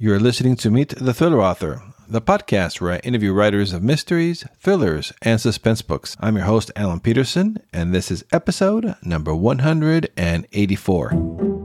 You're listening to Meet the Thriller Author, the podcast where I interview writers of mysteries, thrillers, and suspense books. I'm your host, Alan Peterson, and this is episode number 184.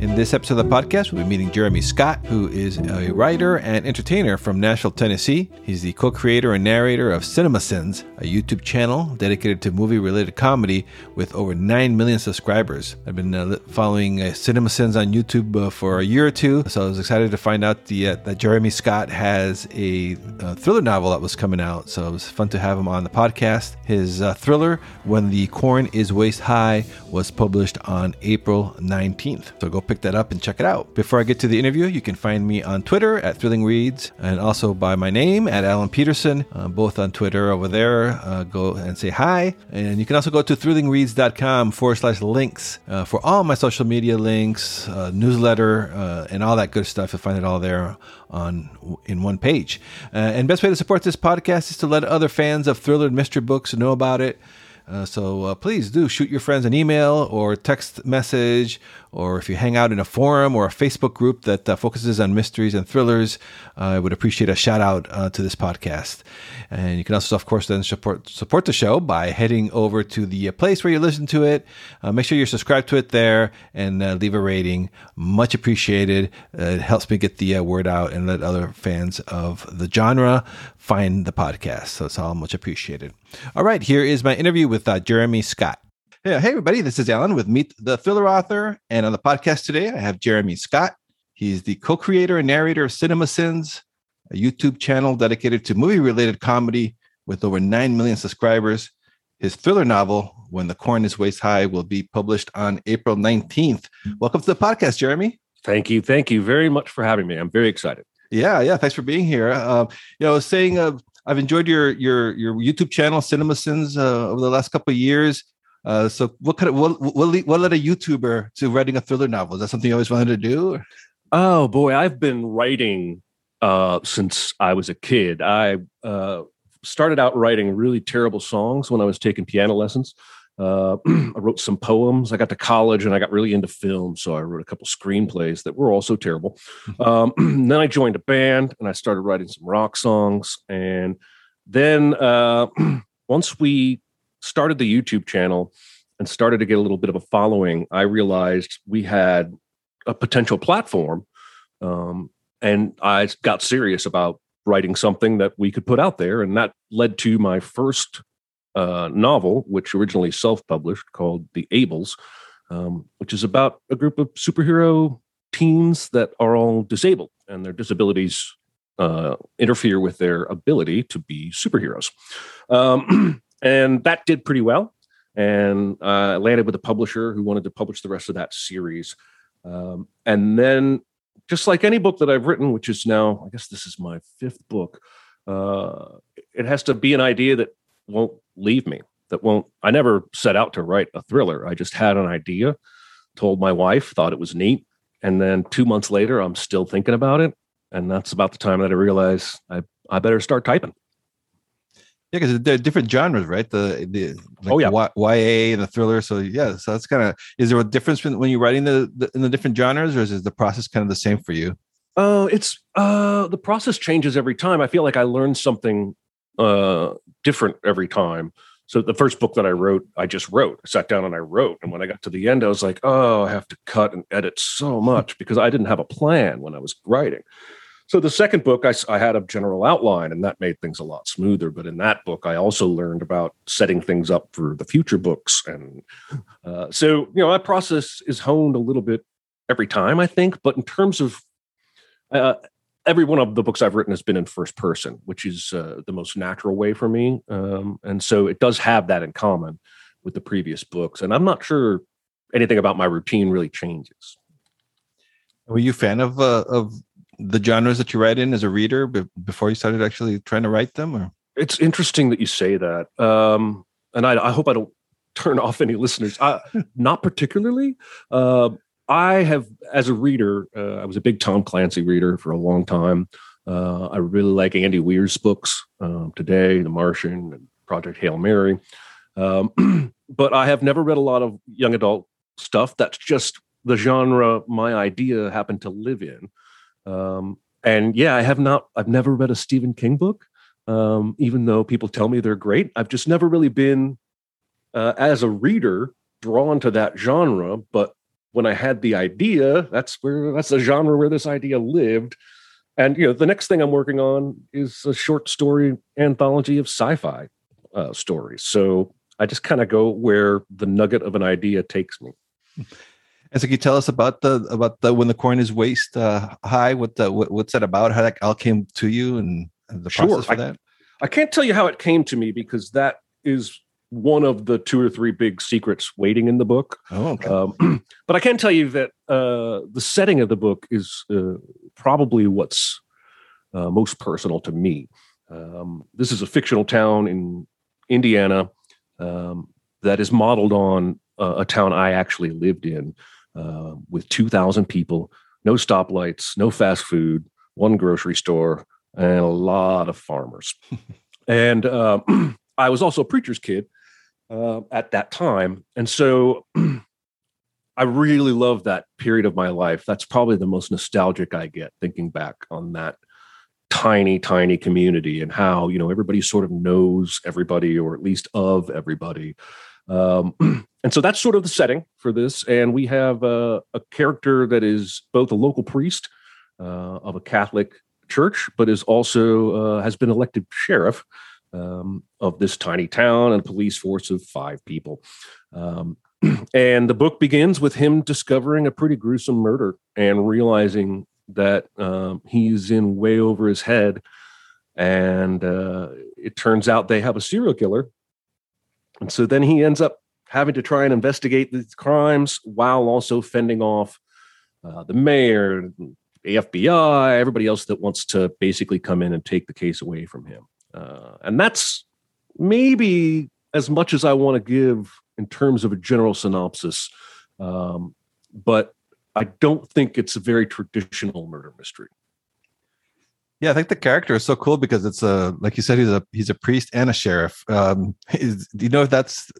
In this episode of the podcast, we'll be meeting Jeremy Scott, who is a writer and entertainer from Nashville, Tennessee. He's the co creator and narrator of CinemaSins, a YouTube channel dedicated to movie related comedy with over 9 million subscribers. I've been uh, following uh, CinemaSins on YouTube uh, for a year or two, so I was excited to find out the, uh, that Jeremy Scott has a, a, thriller novel that was coming out. So it was fun to have him on the podcast. His uh, thriller, When the Corn is Waist High, was published on April 19th. So go pick that up and check it out. Before I get to the interview, you can find me on Twitter at Thrilling Reads and also by my name at Alan Peterson, uh, both on Twitter over there. Uh, go and say hi. And you can also go to thrillingreads.com forward slash links uh, for all my social media links, uh, newsletter, uh, and all that good stuff. You'll find it all there on in one page. Uh, and best way to support this podcast is to let other fans of thriller and mystery books know about it. Uh, so uh, please do shoot your friends an email or text message, or if you hang out in a forum or a Facebook group that uh, focuses on mysteries and thrillers, uh, I would appreciate a shout out uh, to this podcast. And you can also, of course, then support support the show by heading over to the uh, place where you listen to it. make sure you're subscribed to it there and leave a rating. Much appreciated. it helps me get the word out and let other fans of the genre find the podcast. So it's all much appreciated. All right, here is my interview with uh, Jeremy Scott. Hey, hey, everybody, this is Alan with Meet the Thriller Author. And on the podcast today, I have Jeremy Scott. He's the co creator and narrator of Cinema Sins, a YouTube channel dedicated to movie related comedy with over 9 million subscribers. His thriller novel, When the Corn is Waist High, will be published on April 19th. Welcome to the podcast, Jeremy. Thank you. Thank you very much for having me. I'm very excited. Yeah, yeah. Thanks for being here. Uh, you know, saying uh, I've enjoyed your your your YouTube channel, CinemaSins, uh, over the last couple of years. Uh, so, what kind of what what, what led a YouTuber to writing a thriller novel? Is that something you always wanted to do? Oh boy, I've been writing uh, since I was a kid. I uh, started out writing really terrible songs when I was taking piano lessons. Uh, I wrote some poems. I got to college and I got really into film, so I wrote a couple screenplays that were also terrible. Um, then I joined a band and I started writing some rock songs. And then uh, once we started the YouTube channel and started to get a little bit of a following, I realized we had a potential platform. Um, and I got serious about writing something that we could put out there. And that led to my first uh, novel, which originally self published, called The Ables, um, which is about a group of superhero teens that are all disabled and their disabilities uh, interfere with their ability to be superheroes. Um, and that did pretty well. And uh, landed with a publisher who wanted to publish the rest of that series. Um, and then, just like any book that I've written, which is now, I guess this is my fifth book, uh, it has to be an idea that won't leave me that won't i never set out to write a thriller i just had an idea told my wife thought it was neat and then two months later i'm still thinking about it and that's about the time that i realized i, I better start typing yeah because they're different genres right the the like oh yeah y- ya and the thriller so yeah so that's kind of is there a difference when you're writing the, the in the different genres or is the process kind of the same for you uh, it's uh, the process changes every time. I feel like I learn something uh, different every time. So the first book that I wrote, I just wrote. I sat down and I wrote. And when I got to the end, I was like, oh, I have to cut and edit so much because I didn't have a plan when I was writing. So the second book, I, I, had a general outline, and that made things a lot smoother. But in that book, I also learned about setting things up for the future books, and uh, so you know, that process is honed a little bit every time, I think. But in terms of uh, every one of the books I've written has been in first person, which is uh, the most natural way for me. Um, and so it does have that in common with the previous books. And I'm not sure anything about my routine really changes. Were you a fan of uh, of the genres that you write in as a reader before you started actually trying to write them? Or it's interesting that you say that. Um, and I, I, hope I don't turn off any listeners. I, not particularly. Uh, I have, as a reader, uh, I was a big Tom Clancy reader for a long time. Uh, I really like Andy Weir's books um, today, The Martian and Project Hail Mary. Um, but I have never read a lot of young adult stuff. That's just the genre my idea happened to live in. Um, and yeah, I have not. I've never read a Stephen King book, um, even though people tell me they're great. I've just never really been, uh, as a reader, drawn to that genre. But when I had the idea, that's where that's the genre where this idea lived. And you know, the next thing I'm working on is a short story anthology of sci-fi uh, stories. So I just kind of go where the nugget of an idea takes me. And so, can you tell us about the about the when the corn is waist uh, high? What the what, what's that about? How that all came to you and the sure. process for I, that? I can't tell you how it came to me because that is one of the two or three big secrets waiting in the book. Oh, okay. Um, but I can tell you that uh, the setting of the book is uh, probably what's uh, most personal to me. Um, this is a fictional town in Indiana um, that is modeled on a town I actually lived in uh, with 2,000 people, no stoplights, no fast food, one grocery store, and a lot of farmers. and uh, I was also a preacher's kid uh, at that time. And so I really love that period of my life. That's probably the most nostalgic I get thinking back on that tiny, tiny community and how, you know, everybody sort of knows everybody or at least of everybody. Um, and so that's sort of the setting for this. And we have uh, a character that is both a local priest uh, of a Catholic church, but is also uh, has been elected sheriff um, of this tiny town and police force of five people. Um, and the book begins with him discovering a pretty gruesome murder and realizing that um, he's in way over his head. And uh, it turns out they have a serial killer. And so then he ends up having to try and investigate these crimes while also fending off uh, the mayor, the FBI, everybody else that wants to basically come in and take the case away from him. Uh, and that's maybe as much as I want to give in terms of a general synopsis. Um, but I don't think it's a very traditional murder mystery. Yeah, I think the character is so cool because it's a like you said he's a he's a priest and a sheriff. Um, you know if that's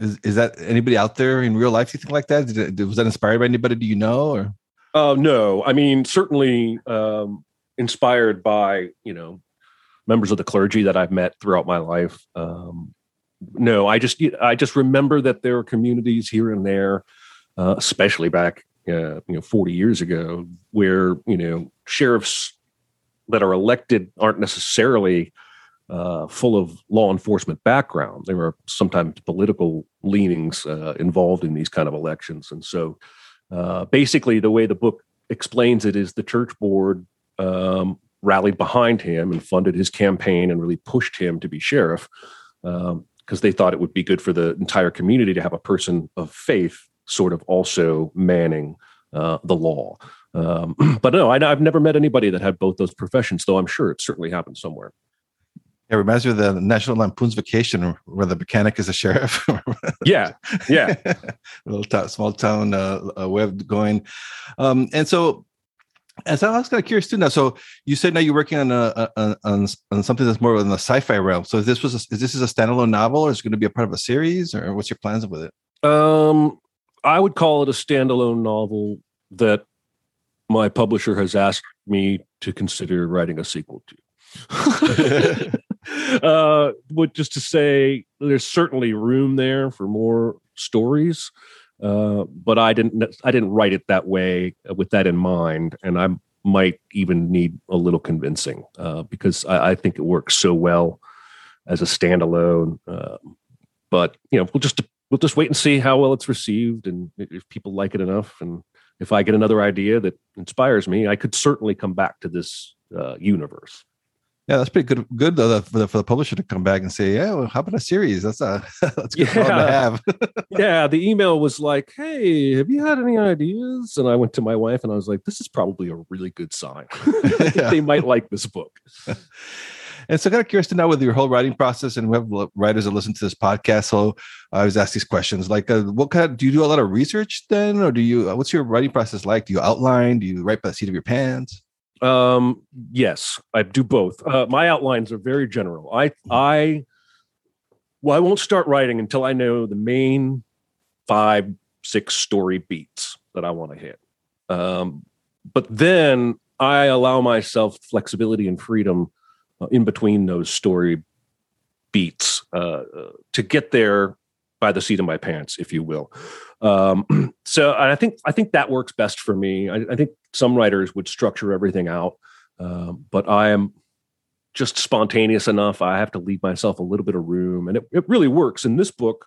is, is that anybody out there in real life? You think like that? Was that inspired by anybody? Do you know? Or uh, no, I mean certainly um, inspired by you know members of the clergy that I've met throughout my life. Um, no, I just I just remember that there are communities here and there, uh, especially back uh, you know 40 years ago, where you know sheriffs that are elected aren't necessarily uh, full of law enforcement background. There are sometimes political leanings uh, involved in these kind of elections, and so uh, basically, the way the book explains it is the church board um, rallied behind him and funded his campaign and really pushed him to be sheriff because um, they thought it would be good for the entire community to have a person of faith sort of also manning uh, the law. Um, but no, I, have never met anybody that had both those professions, though I'm sure it certainly happened somewhere. It reminds me of the National Lampoon's Vacation, where the mechanic is a sheriff. yeah, yeah, little t- small town uh, uh, way going. Um, and so and so I was kind of curious too. Now, so you said now you're working on a, a on, on something that's more in the sci-fi realm. So this was a, is this is a standalone novel, or is it going to be a part of a series, or what's your plans with it? Um, I would call it a standalone novel that my publisher has asked me to consider writing a sequel to. uh, but just to say, there's certainly room there for more stories. Uh, but I didn't I didn't write it that way uh, with that in mind, and I might even need a little convincing uh, because I, I, think it works so well as a standalone. Uh, but you know, we'll just we'll just wait and see how well it's received, and if people like it enough, and if I get another idea that inspires me, I could certainly come back to this uh, universe. Yeah, that's pretty good. Good though for the, for the publisher to come back and say, "Yeah, well, how about a series?" That's a that's good yeah. to have. yeah, the email was like, "Hey, have you had any ideas?" And I went to my wife and I was like, "This is probably a really good sign. they might like this book." And so, kind of curious to know with your whole writing process, and we have writers that listen to this podcast. So, I always ask these questions like, uh, what kind of do you do a lot of research then, or do you? Uh, what's your writing process like? Do you outline? Do you write by the seat of your pants? Um, yes, I do both. Uh, my outlines are very general. I. I, well, I won't start writing until I know the main five, six story beats that I want to hit. Um, but then I allow myself flexibility and freedom uh, in between those story beats uh, uh, to get there by the seat of my pants, if you will. Um, so I think I think that works best for me. I, I think some writers would structure everything out, uh, but I am just spontaneous enough. I have to leave myself a little bit of room, and it, it really works. In this book,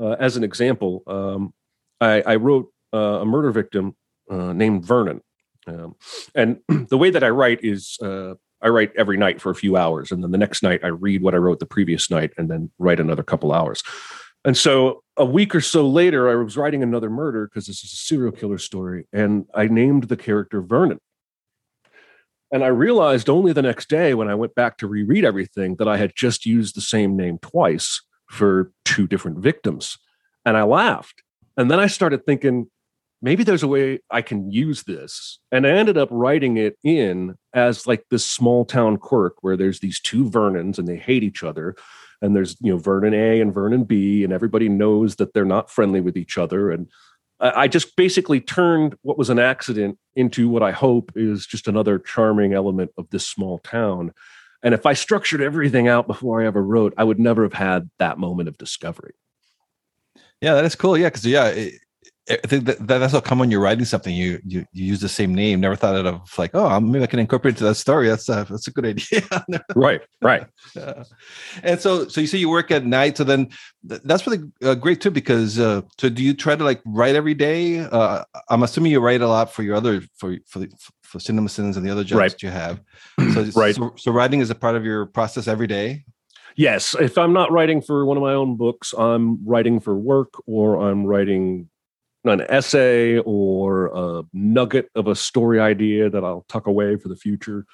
uh, as an example, um, I, I, wrote uh, a murder victim uh, named Vernon, um, and the way that I write is uh, I write every night for a few hours, and then the next night I read what I wrote the previous night, and then write another couple hours. And so a week or so later, I was writing another murder because this is a serial killer story, and I named the character Vernon. And I realized only the next day when I went back to reread everything that I had just used the same name twice for two different victims. And I laughed. And then I started thinking, maybe there's a way I can use this. And I ended up writing it in as like this small town quirk where there's these two Vernons and they hate each other. And there's, you know, Vernon A and Vernon B, and everybody knows that they're not friendly with each other. And I just basically turned what was an accident into what I hope is just another charming element of this small town. And if I structured everything out before I ever wrote, I would never have had that moment of discovery. Yeah, that is cool. Yeah, because yeah, it, I think that, that's how come when you're writing something, you you you use the same name. Never thought of like, oh, maybe I can incorporate into that story. That's uh, that's a good idea. right, right. And so, so you say you work at night. So then, th- that's really uh, great too. Because uh, so do you try to like write every day? Uh, I'm assuming you write a lot for your other for for the, for CinemaSins and the other jobs right. that you have. So, right. So, so writing is a part of your process every day. Yes, if I'm not writing for one of my own books, I'm writing for work or I'm writing an essay or a nugget of a story idea that I'll tuck away for the future.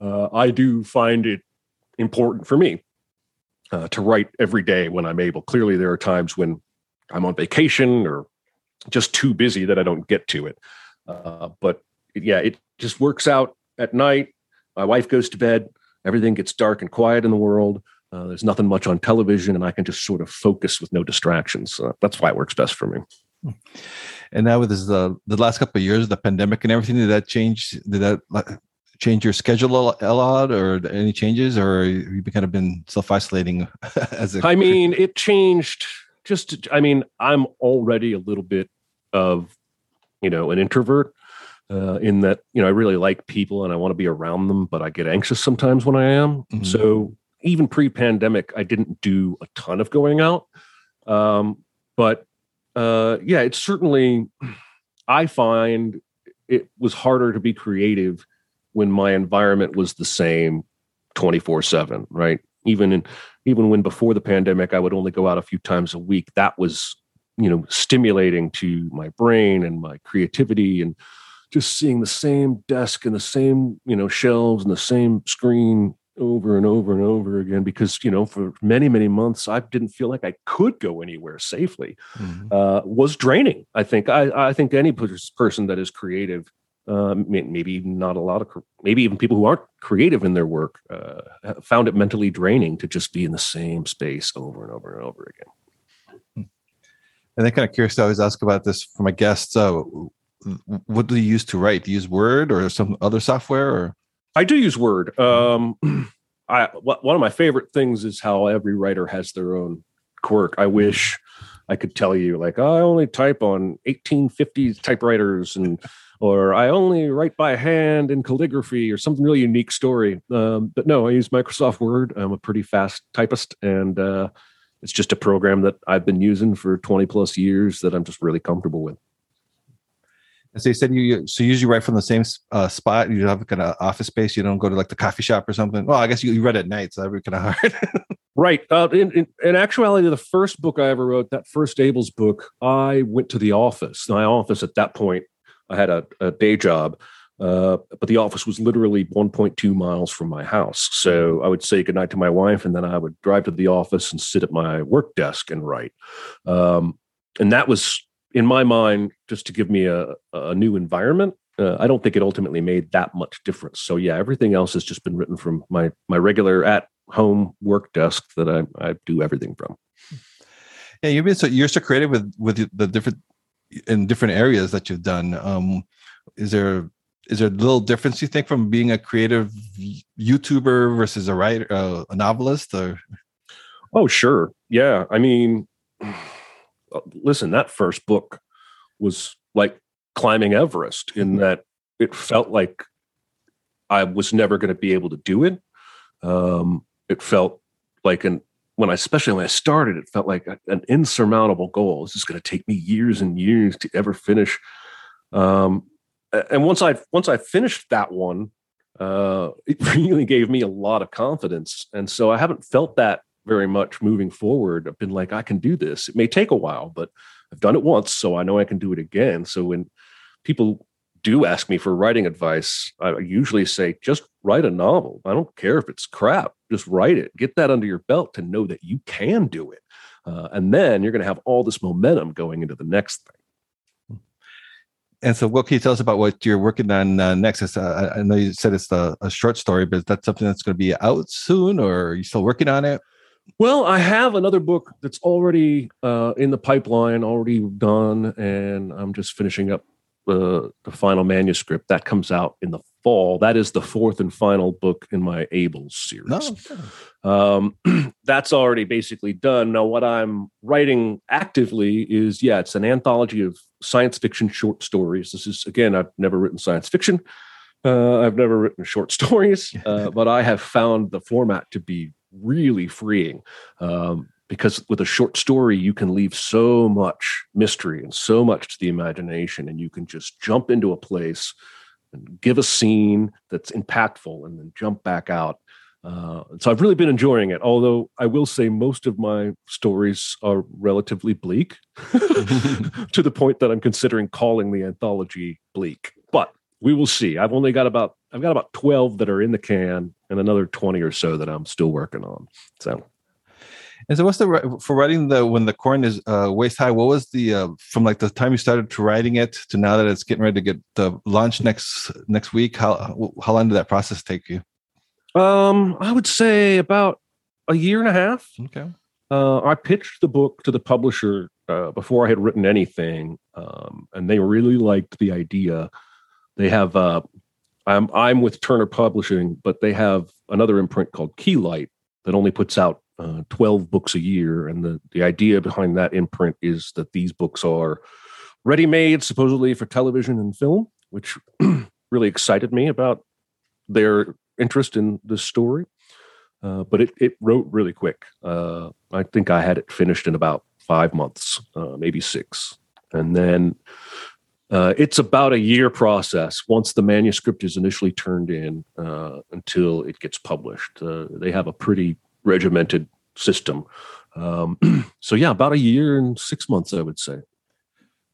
Uh, I do find it important for me uh, to write every day when I'm able. Clearly, there are times when I'm on vacation or just too busy that I don't get to it. Uh, but yeah, it just works out at night. My wife goes to bed. Everything gets dark and quiet in the world. Uh, there's nothing much on television, and I can just sort of focus with no distractions. Uh, that's why it works best for me. And now with this, the the last couple of years, the pandemic and everything, did that change? Did that change your schedule a lot, or any changes, or you've kind of been self isolating? as a- I mean, it changed. Just, I mean, I'm already a little bit of, you know, an introvert. Uh, in that you know I really like people and I want to be around them, but I get anxious sometimes when I am. Mm-hmm. So even pre-pandemic, I didn't do a ton of going out. Um, but uh, yeah, it's certainly, I find it was harder to be creative when my environment was the same 24 7, right? Even in, even when before the pandemic, I would only go out a few times a week. That was, you know, stimulating to my brain and my creativity and just seeing the same desk and the same, you know, shelves and the same screen over and over and over again because you know for many many months i didn't feel like i could go anywhere safely. Mm-hmm. uh, was draining i think. I, I think any person that is creative uh, maybe not a lot of maybe even people who aren't creative in their work uh, found it mentally draining to just be in the same space over and over and over again. And i'm kind of curious to always ask about this for my guests uh, what do you use to write? Do you use word or some other software or I do use Word. Um, I one of my favorite things is how every writer has their own quirk. I wish I could tell you like oh, I only type on 1850s typewriters and or I only write by hand in calligraphy or something really unique story. Um, but no, I use Microsoft Word. I'm a pretty fast typist, and uh, it's just a program that I've been using for 20 plus years that I'm just really comfortable with. And so you said you so usually write from the same uh, spot. You have kind of office space. You don't go to like the coffee shop or something. Well, I guess you, you read at night, so that'd be kind of hard. right. Uh, in, in, in, actuality, the first book I ever wrote, that first Ables book, I went to the office. My office at that point, I had a, a day job, uh, but the office was literally 1.2 miles from my house. So I would say goodnight to my wife, and then I would drive to the office and sit at my work desk and write. Um, and that was in my mind, just to give me a, a new environment, uh, I don't think it ultimately made that much difference. So yeah, everything else has just been written from my my regular at home work desk that I, I do everything from. Yeah, you've been so you're so creative with with the different in different areas that you've done. Um, is there is there a little difference you think from being a creative YouTuber versus a writer, uh, a novelist? Or oh, sure, yeah. I mean, listen, that first book was like climbing Everest in mm-hmm. that it felt like I was never going to be able to do it. Um, it felt like an when I, especially when I started, it felt like an insurmountable goal. This is going to take me years and years to ever finish. Um, and once I once I finished that one, uh, it really gave me a lot of confidence. And so I haven't felt that very much moving forward. I've been like, I can do this. It may take a while, but I've done it once, so I know I can do it again. So when people do ask me for writing advice, I usually say, just write a novel. I don't care if it's crap, just write it. Get that under your belt to know that you can do it. Uh, and then you're going to have all this momentum going into the next thing. And so, what can you tell us about what you're working on uh, next? Uh, I know you said it's a, a, short story, but is that something that's going to be out soon, or are you still working on it? Well, I have another book that's already uh, in the pipeline, already done, and I'm just finishing up the the final manuscript. That comes out in the fall. That is the fourth and final book in my Ables series. Oh, um, that's already basically done. Now, what I'm writing actively is yeah, it's an anthology of science fiction short stories. This is again, I've never written science fiction. Uh, I've never written short stories, uh, but I have found the format to be really freeing. Um, because with a short story you can leave so much mystery and so much to the imagination and you can just jump into a place and give a scene that's impactful and then jump back out uh, so i've really been enjoying it although i will say most of my stories are relatively bleak to the point that i'm considering calling the anthology bleak we will see i've only got about i've got about 12 that are in the can and another 20 or so that i'm still working on so and so, what's the for writing the when the corn is uh, waist high? What was the uh, from like the time you started to writing it to now that it's getting ready to get the launch next next week? How how long did that process take you? Um, I would say about a year and a half. Okay. Uh, I pitched the book to the publisher uh, before I had written anything, um, and they really liked the idea. They have uh, I'm I'm with Turner Publishing, but they have another imprint called Keylight that only puts out uh, 12 books a year. And the, the idea behind that imprint is that these books are ready made, supposedly for television and film, which really excited me about their interest in this story. Uh, but it, it wrote really quick. Uh, I think I had it finished in about five months, uh, maybe six. And then uh, it's about a year process once the manuscript is initially turned in uh, until it gets published. Uh, they have a pretty regimented system. Um, so yeah, about a year and six months, I would say.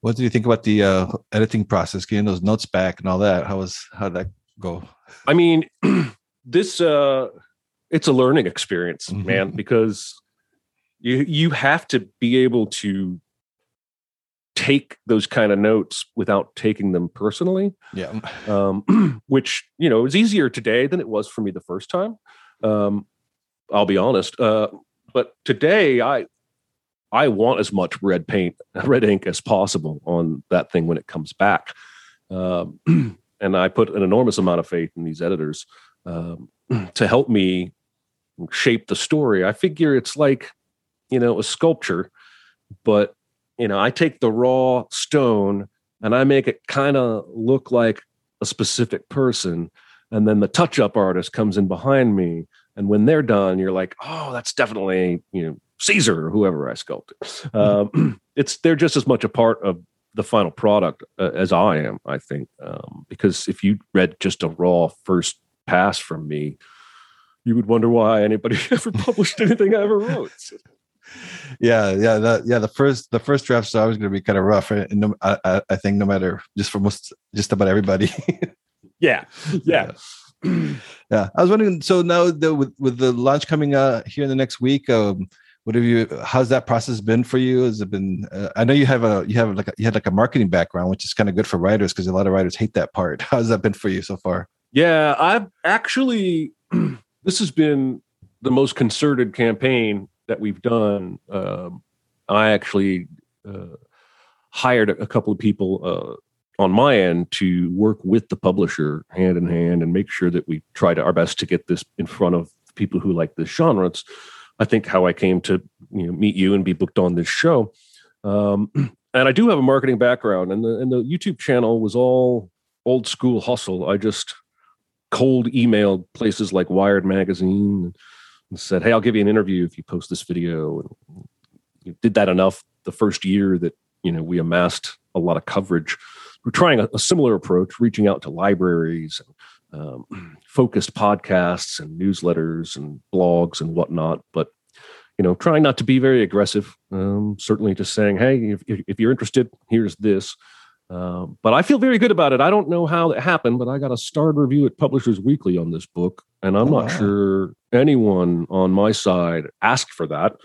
What do you think about the uh, editing process, getting those notes back and all that? How was how did that go? I mean, this uh, it's a learning experience, mm-hmm. man, because you you have to be able to take those kind of notes without taking them personally. Yeah. Um, which you know is easier today than it was for me the first time. Um, I'll be honest. Uh, but today, I I want as much red paint, red ink as possible on that thing when it comes back. Um, and I put an enormous amount of faith in these editors um, to help me shape the story. I figure it's like, you know, a sculpture, but you know, I take the raw stone and I make it kind of look like a specific person, and then the touch-up artist comes in behind me and when they're done, you're like, oh, that's definitely you know Caesar or whoever I sculpted. Um, it's they're just as much a part of the final product uh, as I am. I think um, because if you read just a raw first pass from me, you would wonder why anybody ever published anything I ever wrote. Yeah yeah that yeah the first the first drafts always going to be kind of rough and no, I, I think no matter just for most just about everybody yeah yeah yeah, I was wondering. So now the, with with the launch coming uh, here in the next week, um, what have you? How's that process been for you? Has it been? Uh, I know you have a you have like a, you had like a marketing background, which is kind of good for writers because a lot of writers hate that part. How's that been for you so far? Yeah, I've actually this has been the most concerted campaign that we've done. Um, I actually uh, hired a couple of people uh, on my end to work with the publisher hand in hand and make sure that we try to our best to get this in front of people who like this genre. It's, I think, how I came to you know, meet you and be booked on this show. Um, and I do have a marketing background, and the and the YouTube channel was all old school hustle. I just cold emailed places like Wired magazine and said, "Hey, I'll give you an interview if you post this video." And you did that enough the first year that you know we amassed a lot of coverage. We're trying a, a similar approach, reaching out to libraries and um, focused podcasts and newsletters and blogs and whatnot. But you know, trying not to be very aggressive. Um, certainly, just saying, "Hey, if, if you're interested, here's this." Uh, but I feel very good about it. I don't know how that happened, but I got a starred review at Publishers Weekly on this book, and I'm oh, not sure anyone on my side asked for that.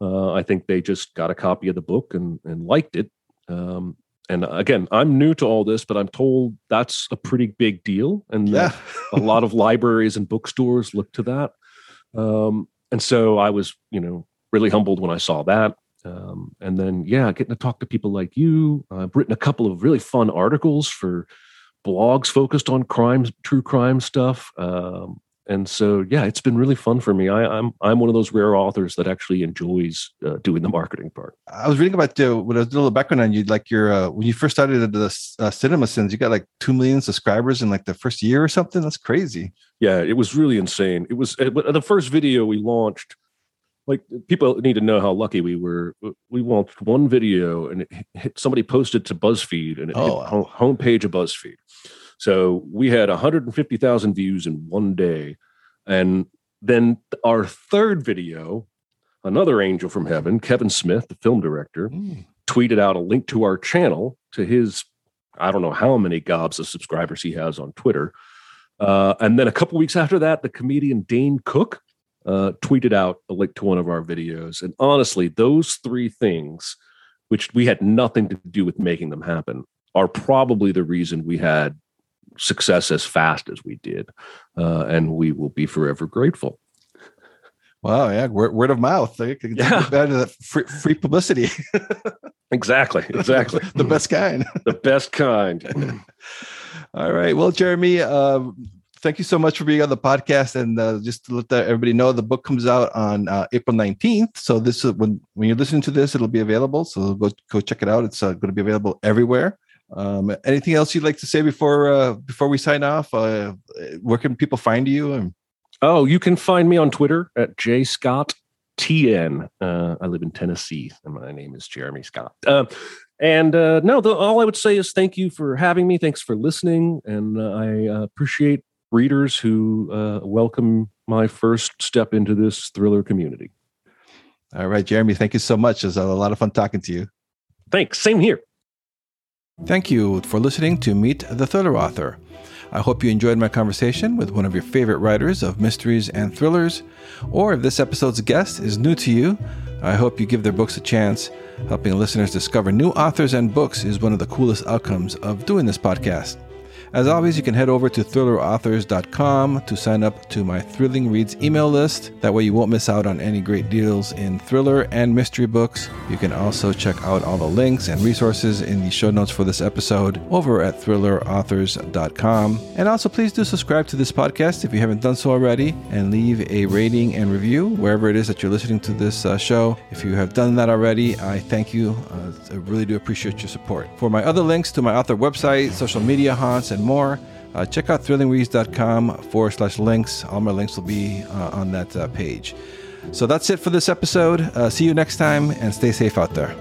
Uh, I think they just got a copy of the book and, and liked it. Um, and again, I'm new to all this, but I'm told that's a pretty big deal, and yeah. a lot of libraries and bookstores look to that. Um, and so I was, you know, really humbled when I saw that. Um, and then, yeah, getting to talk to people like you. I've written a couple of really fun articles for blogs focused on crimes, true crime stuff. Um, and so, yeah, it's been really fun for me. I, am I'm, I'm one of those rare authors that actually enjoys uh, doing the marketing part. I was reading about the with a little background on you, like your uh, when you first started the uh, Cinema Sins, you got like two million subscribers in like the first year or something. That's crazy. Yeah, it was really insane. It was uh, the first video we launched like people need to know how lucky we were. We watched one video and it hit, somebody posted to BuzzFeed and it oh, hit wow. homepage of BuzzFeed. So we had 150,000 views in one day. And then our third video, another angel from heaven, Kevin Smith, the film director, mm. tweeted out a link to our channel to his, I don't know how many gobs of subscribers he has on Twitter. Uh, and then a couple weeks after that, the comedian Dane Cook uh, tweeted out a link to one of our videos. And honestly, those three things, which we had nothing to do with making them happen, are probably the reason we had success as fast as we did. Uh, and we will be forever grateful. Wow, yeah, word, word of mouth. Yeah, that free, free publicity. exactly, exactly. the best kind. the best kind. All right. Well, Jeremy, uh, thank you so much for being on the podcast. And uh, just to let everybody know, the book comes out on uh, April 19th. So this is when, when you're listening to this, it'll be available. So go, go check it out. It's uh, going to be available everywhere. Um, anything else you'd like to say before, uh, before we sign off? Uh, where can people find you? Oh, you can find me on Twitter at jscott. TN. Uh, I live in Tennessee, and my name is Jeremy Scott. Uh, and uh, no, the, all I would say is thank you for having me. Thanks for listening, and uh, I uh, appreciate readers who uh, welcome my first step into this thriller community. All right, Jeremy, thank you so much. It was a lot of fun talking to you. Thanks. Same here. Thank you for listening to Meet the Thriller Author. I hope you enjoyed my conversation with one of your favorite writers of mysteries and thrillers. Or if this episode's guest is new to you, I hope you give their books a chance. Helping listeners discover new authors and books is one of the coolest outcomes of doing this podcast. As always, you can head over to thrillerauthors.com to sign up to my Thrilling Reads email list. That way, you won't miss out on any great deals in thriller and mystery books. You can also check out all the links and resources in the show notes for this episode over at thrillerauthors.com. And also, please do subscribe to this podcast if you haven't done so already and leave a rating and review wherever it is that you're listening to this uh, show. If you have done that already, I thank you. Uh, I really do appreciate your support. For my other links to my author website, social media haunts, and and more, uh, check out thrillingreads.com forward slash links. All my links will be uh, on that uh, page. So that's it for this episode. Uh, see you next time and stay safe out there.